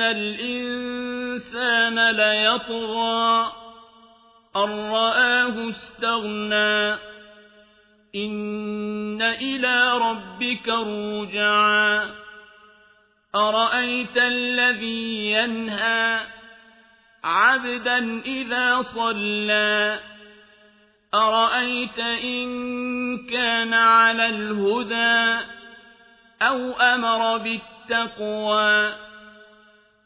إن الإنسان ليطغى أن رآه استغنى إن إلى ربك رجعا أرأيت الذي ينهى عبدا إذا صلى أرأيت إن كان على الهدى أو أمر بالتقوى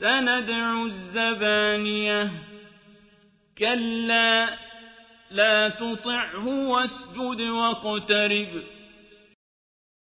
سندع الزبانية. كلا لا تطعه واسجد واقترب.